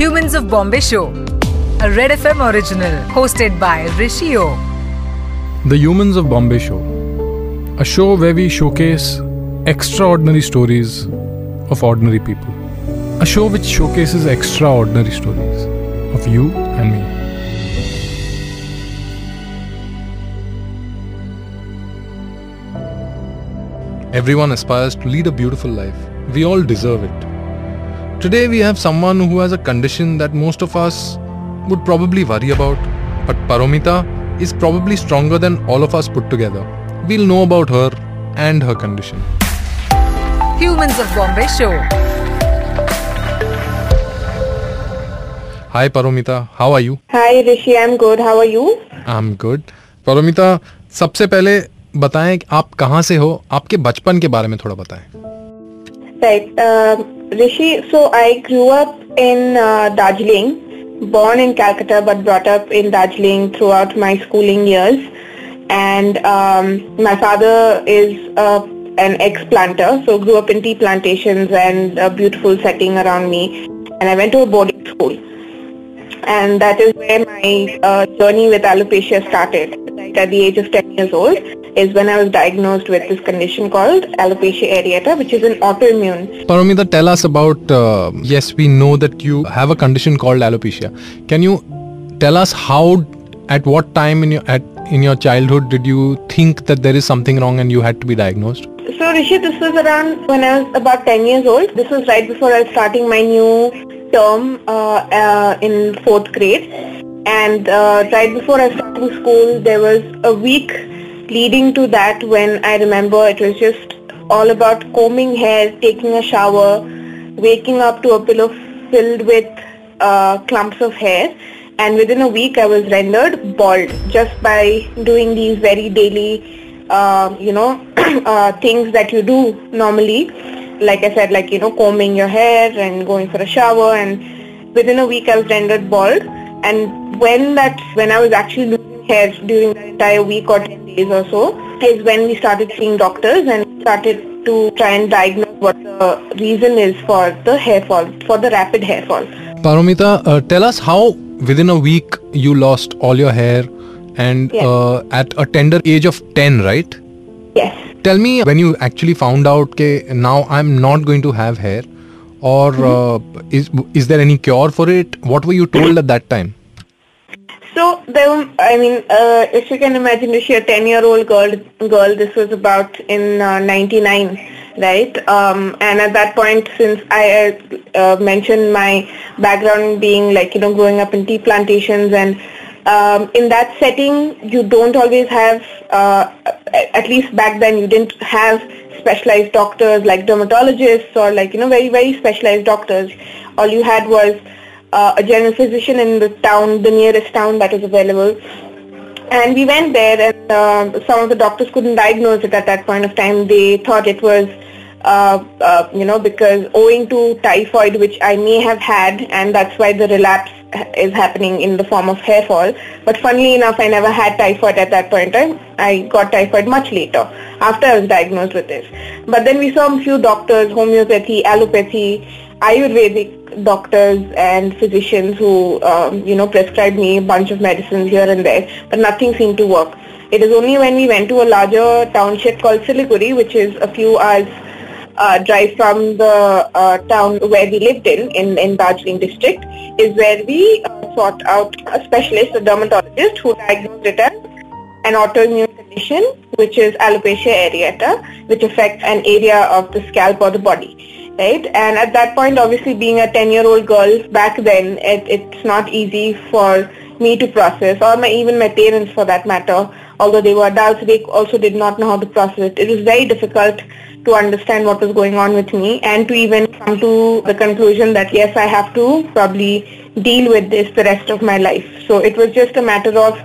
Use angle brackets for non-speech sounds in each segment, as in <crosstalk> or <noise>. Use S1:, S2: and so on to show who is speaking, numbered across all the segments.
S1: Humans of Bombay Show, a Red FM original hosted by Rishio.
S2: The Humans of Bombay Show, a show where we showcase extraordinary stories of ordinary people. A show which showcases extraordinary stories of you and me. Everyone aspires to lead a beautiful life. We all deserve it. Today we have someone who has a condition that most of us would probably worry about, but Paromita is probably stronger than all of us put together. We'll know about her and her condition.
S1: Humans of Bombay Show.
S2: Hi Paromita, how are you?
S3: Hi Rishi, I'm good. How are you?
S2: I'm good. Paromita, सबसे पहले बताएँ आप कहाँ से हो आपके बचपन के बारे में थोड़ा बताएँ
S3: Right. Uh, Rishi, so I grew up in uh, Darjeeling, born in Calcutta but brought up in Darjeeling throughout my schooling years. And um, my father is uh, an ex-planter, so grew up in tea plantations and a beautiful setting around me. And I went to a boarding school. And that is where my uh, journey with alopecia started. Right at the age of 10 years old is when I was diagnosed with this condition called alopecia areata, which is an autoimmune.
S2: Paromita, tell us about. Uh, yes, we know that you have a condition called alopecia. Can you tell us how, at what time in your at in your childhood did you think that there is something wrong and you had to be diagnosed?
S3: So Rishi, this was around when I was about 10 years old. This was right before I was starting my new term uh, uh, in fourth grade. And uh, right before I started school, there was a week leading to that when I remember it was just all about combing hair, taking a shower, waking up to a pillow filled with uh, clumps of hair. And within a week, I was rendered bald just by doing these very daily, uh, you know, <clears throat> uh, things that you do normally. Like I said, like, you know, combing your hair and going for a shower. And within a week, I was rendered bald. And when that, when I was actually losing hair during the entire week or 10 days or so, is when we started seeing doctors and started to try and diagnose what the reason is for the hair fall, for the rapid hair fall.
S2: Paromita, uh, tell us how within a week you lost all your hair and uh, at a tender age of 10, right?
S3: Yes.
S2: Tell me when you actually found out that now I'm not going to have hair or uh, is is there any cure for it? What were you told at that time?
S3: So there, I mean, uh, if you can imagine, if you're a 10-year-old girl, girl, this was about in uh, 99, right? Um, and at that point, since I uh, uh, mentioned my background being like, you know, growing up in tea plantations and um, in that setting, you don't always have, uh, at least back then, you didn't have specialized doctors like dermatologists or like, you know, very, very specialized doctors. All you had was uh, a general physician in the town, the nearest town that was available. And we went there and uh, some of the doctors couldn't diagnose it at that point of time. They thought it was, uh, uh, you know, because owing to typhoid, which I may have had, and that's why the relapse is happening in the form of hair fall. But funnily enough, I never had typhoid at that point in time. I got typhoid much later, after I was diagnosed with this. But then we saw a few doctors, homeopathy, allopathy, Ayurvedic doctors and physicians who, um, you know, prescribed me a bunch of medicines here and there, but nothing seemed to work. It is only when we went to a larger township called Siliguri, which is a few hours uh, drive from the uh, town where we lived in, in, in Darjeeling district, is where we uh, sought out a specialist, a dermatologist, who diagnosed it as an autoimmune condition, which is alopecia areata, which affects an area of the scalp or the body. Right? And at that point, obviously being a 10-year-old girl back then, it, it's not easy for me to process, or my, even my parents for that matter, although they were adults, they also did not know how to process it. It was very difficult to understand what was going on with me and to even come to the conclusion that yes, I have to probably deal with this the rest of my life. So it was just a matter of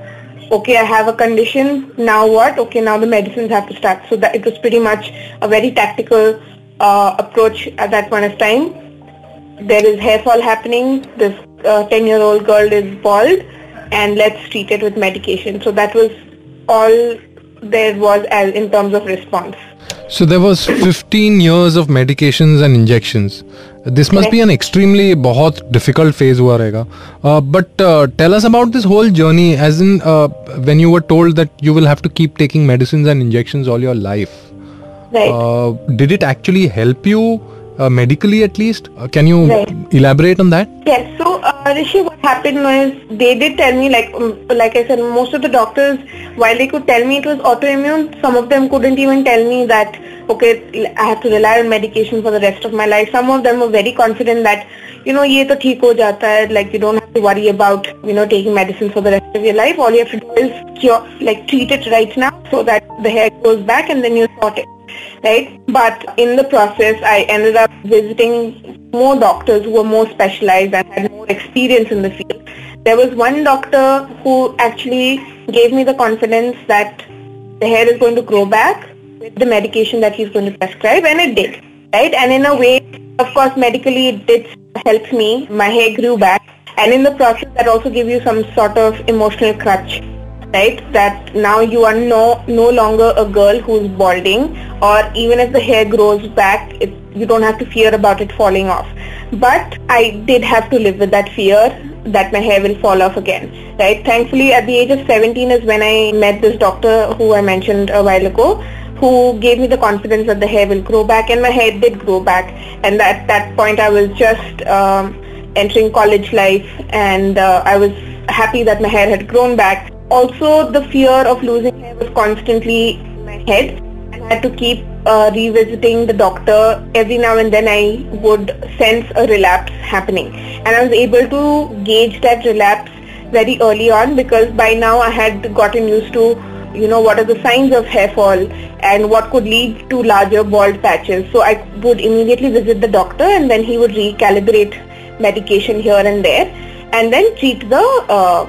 S3: okay, I have a condition, now what? Okay, now the medicines have to start. So that it was pretty much a very tactical uh, approach at that point of time. There is hair fall happening, this 10-year-old girl is bald, and let's treat it with medication. So that was all there was as in terms of response.
S2: So there was 15 years of medications and injections. This must be an extremely बहुत difficult phase हुआ रहेगा. Uh, but uh, tell us about this whole journey as in uh, when you were told that you will have to keep taking medicines and injections all your life.
S3: Right.
S2: Uh, did it actually help you uh, medically at least? Uh, can you
S3: Right.
S2: elaborate on that?
S3: Yes. So, uh, Rishi, what happened was they did tell me like um, like I said most of the doctors while they could tell me it was autoimmune some of them couldn't even tell me that okay I have to rely on medication for the rest of my life some of them were very confident that you know ye to theek ho jata hai like you don't have to worry about you know taking medicine for the rest of your life all you have to do is cure like treat it right now so that the hair goes back and then you sort it right? But in the process, I ended up visiting more doctors who were more specialized and had more experience in the field. There was one doctor who actually gave me the confidence that the hair is going to grow back with the medication that he's going to prescribe, and it did, right? And in a way, of course, medically it did help me. My hair grew back, and in the process, that also gave you some sort of emotional crutch right? That now you are no no longer a girl who's balding, or even if the hair grows back, it, you don't have to fear about it falling off. But I did have to live with that fear that my hair will fall off again, right? Thankfully, at the age of 17 is when I met this doctor who I mentioned a while ago, who gave me the confidence that the hair will grow back, and my hair did grow back. And at that point, I was just um, entering college life, and uh, I was happy that my hair had grown back also the fear of losing hair was constantly in my head. And I had to keep uh, revisiting the doctor. Every now and then I would sense a relapse happening. And I was able to gauge that relapse very early on because by now I had gotten used to you know what are the signs of hair fall and what could lead to larger bald patches. So I would immediately visit the doctor and then he would recalibrate medication here and there and then treat the uh,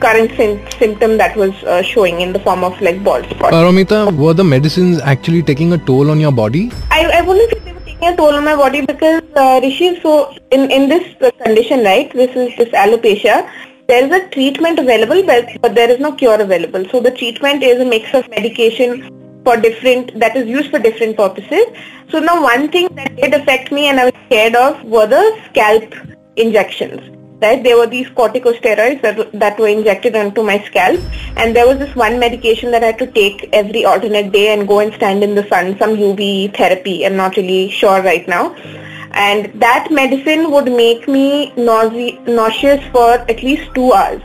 S3: current sim- symptom that was uh, showing in the form of like bald spots.
S2: Paromita, were the medicines actually taking a toll on your body?
S3: I, I wouldn't say they were taking a toll on my body because uh, Rishi, so in, in this uh, condition, right, this is this alopecia, there is a treatment available but, but there is no cure available. So the treatment is a mix of medication for different, that is used for different purposes. So now one thing that did affect me and I was scared of were the scalp injections right? There were these corticosteroids that, that were injected onto my scalp and there was this one medication that I had to take every alternate day and go and stand in the sun, some UV therapy, I'm not really sure right now. And that medicine would make me nause- nauseous for at least two hours,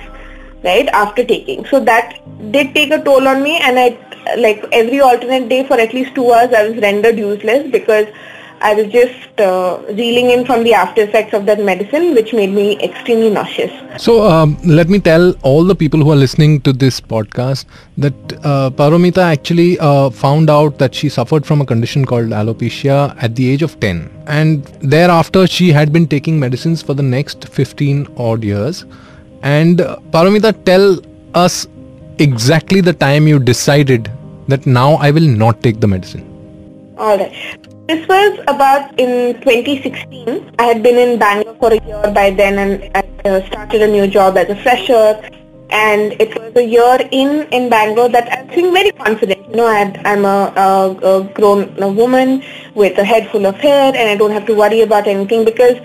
S3: right, after taking. So that did take a toll on me and I, like every alternate day for at least two hours, I was rendered useless because I was just uh, reeling in from the after effects of that medicine, which made me extremely nauseous.
S2: So um, let me tell all the people who are listening to this podcast that uh, Paromita actually uh, found out that she suffered from a condition called alopecia at the age of 10. And thereafter, she had been taking medicines for the next 15 odd years. And uh, Paromita, tell us exactly the time you decided that now I will not take the medicine.
S3: All right. This was about in 2016. I had been in Bangalore for a year by then and I uh, started a new job as a fresher. And it was a year in in Bangalore that I was feeling very confident. You know, I I'm a, a, a grown a woman with a head full of hair and I don't have to worry about anything because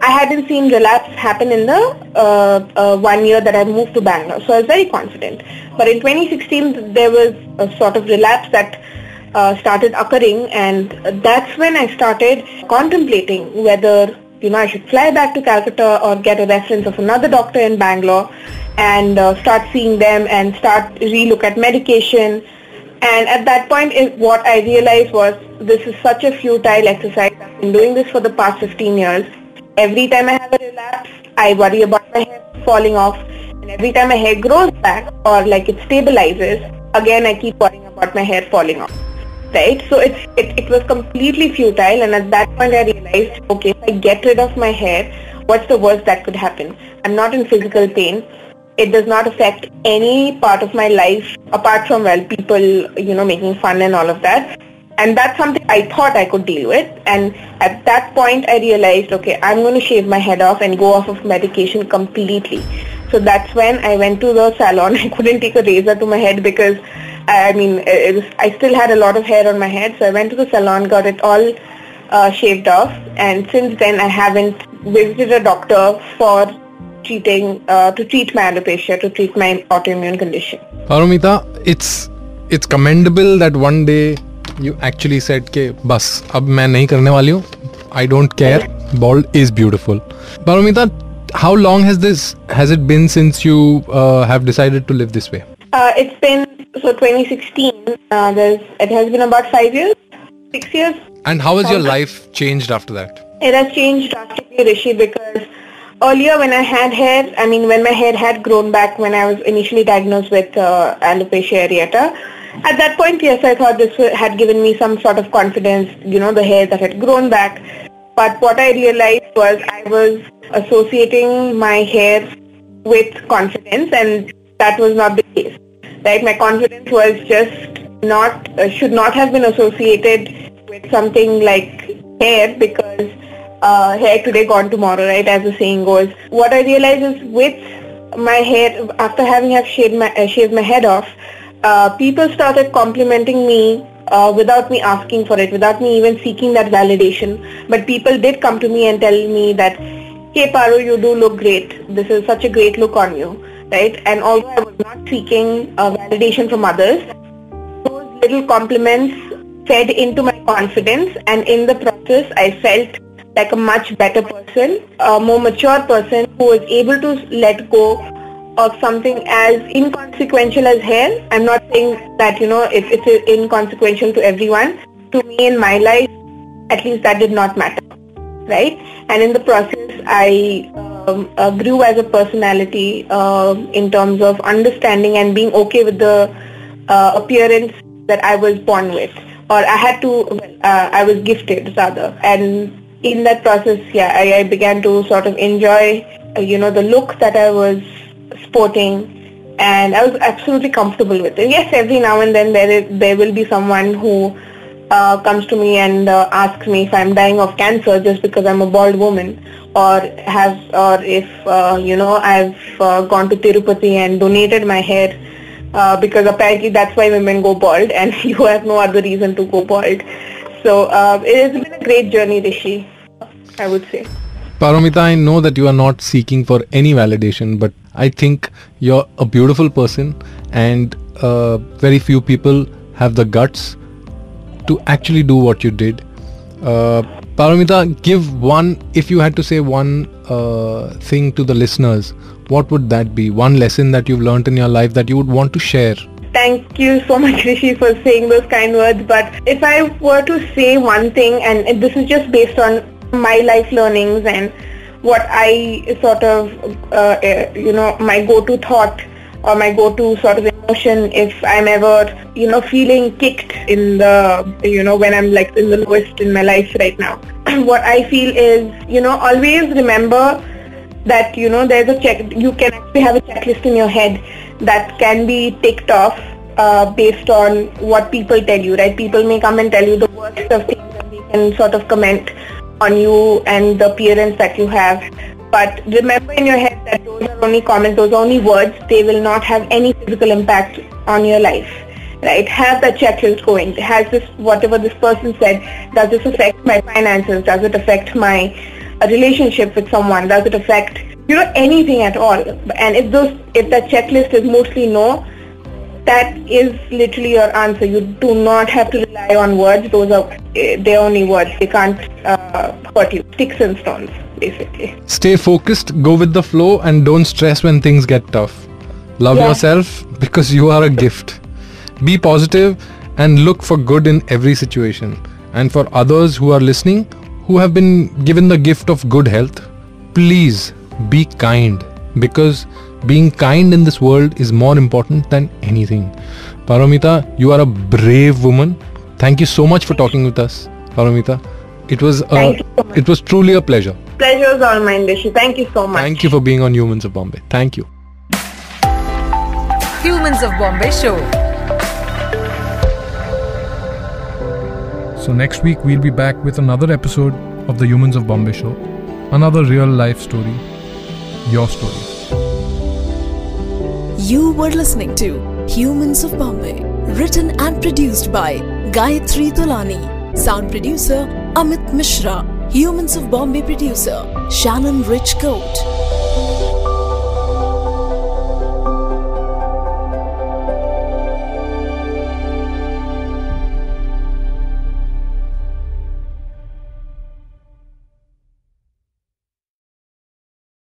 S3: I hadn't seen relapse happen in the uh, uh, one year that I moved to Bangalore. So I was very confident. But in 2016, there was a sort of relapse that uh, started occurring and that's when I started contemplating whether you know I should fly back to Calcutta or get a reference of another doctor in Bangalore and uh, start seeing them and start relook at medication and at that point is what I realized was this is such a futile exercise. I've been doing this for the past 15 years. Every time I have a relapse, I worry about my hair falling off and every time my hair grows back or like it stabilizes, again I keep worrying about my hair falling off right? So it's, it, it was completely futile and at that point I realized, okay, if I get rid of my hair, what's the worst that could happen? I'm not in physical pain. It does not affect any part of my life apart from, well, people, you know, making fun and all of that. And that's something I thought I could deal with. And at that point I realized, okay, I'm going to shave my head off and go off of medication completely. So that's when I went to the salon. <laughs> I couldn't take a razor to my head because I mean, it was, I still had a lot of hair on my head, so I went to the salon, got it all uh, shaved off, and since then I haven't visited a doctor for treating uh, to treat my alopecia, to treat my autoimmune condition.
S2: Paromita, it's it's commendable that one day you actually said bas ab main nahi karne wali hu. I don't care. Bald is beautiful. Paromita how long has this has it been since you uh, have decided to live this way?
S3: Uh, it's been so 2016. Uh, there's it has been about five years, six years.
S2: and how has your life changed after that
S3: It has changed drastically, Rishi, because earlier when I had hair, I mean when my hair had grown back when I was initially diagnosed with uh, alopecia areata, at that point, yes, I thought this had given me some sort of confidence, you know, the hair that had grown back. But what I realized was I was associating my hair with confidence and that was not the case. Right? My confidence was just not, uh, should not have been associated with something like hair because uh, hair today gone tomorrow, right? As the saying goes. What I realized is with my hair, after having have shaved my, uh, shaved my head off, uh, people started complimenting me uh, without me asking for it, without me even seeking that validation. But people did come to me and tell me that, hey Paru, you do look great. This is such a great look on you, right? And although I was not seeking uh, validation from others, those little compliments fed into my confidence and in the process I felt like a much better person, a more mature person who was able to let go of something as inconsequential as hair. I'm not saying that, you know, it, it's inconsequential to everyone. To me in my life, at least that did not matter, right? And in the process, I um, uh, grew as a personality um in terms of understanding and being okay with the uh, appearance that I was born with, or I had to, uh, I was gifted rather. And in that process, yeah, I, I began to sort of enjoy, uh, you know, the look that I was sporting, and I was absolutely comfortable with it. Yes, every now and then there is, there will be someone who uh, comes to me and uh, asks me if I'm dying of cancer just because I'm a bald woman, or have, or if uh, you know I've uh, gone to Tirupati and donated my hair uh, because apparently that's why women go bald, and <laughs> you have no other reason to go bald. So uh, it has been a great journey, Rishi. I would say.
S2: Paromita, I know that you are not seeking for any validation, but I think you're a beautiful person, and very few people have the guts to actually do what you did. Uh, Paromita, give one, if you had to say one uh, thing to the listeners, what would that be? One lesson that you've learned in your life that you would want to share?
S3: Thank you so much, Rishi, for saying those kind words. But if I were to say one thing, and this is just based on my life learnings and what I sort of, uh, uh, you know, my go-to thought or my go-to sort of emotion if I'm ever, you know, feeling kicked in the, you know, when I'm like in the lowest in my life right now. <clears throat> what I feel is, you know, always remember that you know there's a check you can actually have a checklist in your head that can be ticked off uh, based on what people tell you right people may come and tell you the worst of things and they can sort of comment on you and the appearance that you have but remember in your head that those are only comments those are only words they will not have any physical impact on your life right have that checklist going has this whatever this person said does this affect my finances does it affect my a relationship with someone? Does it affect you know anything at all? And if those if that checklist is mostly no, that is literally your answer. You do not have to rely on words. Those are eh, they're only words. They can't uh, hurt you. Sticks and stones, basically.
S2: Stay focused, go with the flow, and don't stress when things get tough. Love
S3: Yeah.
S2: yourself <laughs> because you are a gift. Be positive and look for good in every situation. And for others who are listening, who have been given the gift of good health, please be kind because being kind in this world is more important than anything. Paromita, you are a brave woman. Thank you so much for talking with us, Paromita. It was a,
S3: Thank you so much.
S2: it was truly a pleasure.
S3: Pleasure is all mine, Rishi. Thank you so much.
S2: Thank you for being on Humans of Bombay. Thank you.
S1: Humans of Bombay Show.
S2: So next week we'll be back with another episode of the Humans of Bombay show. Another real life story. Your story.
S4: You were listening to Humans of Bombay Written and produced by Gayatri Tolani. Sound producer Amit Mishra. Humans of Bombay producer Shannon Rich Coat.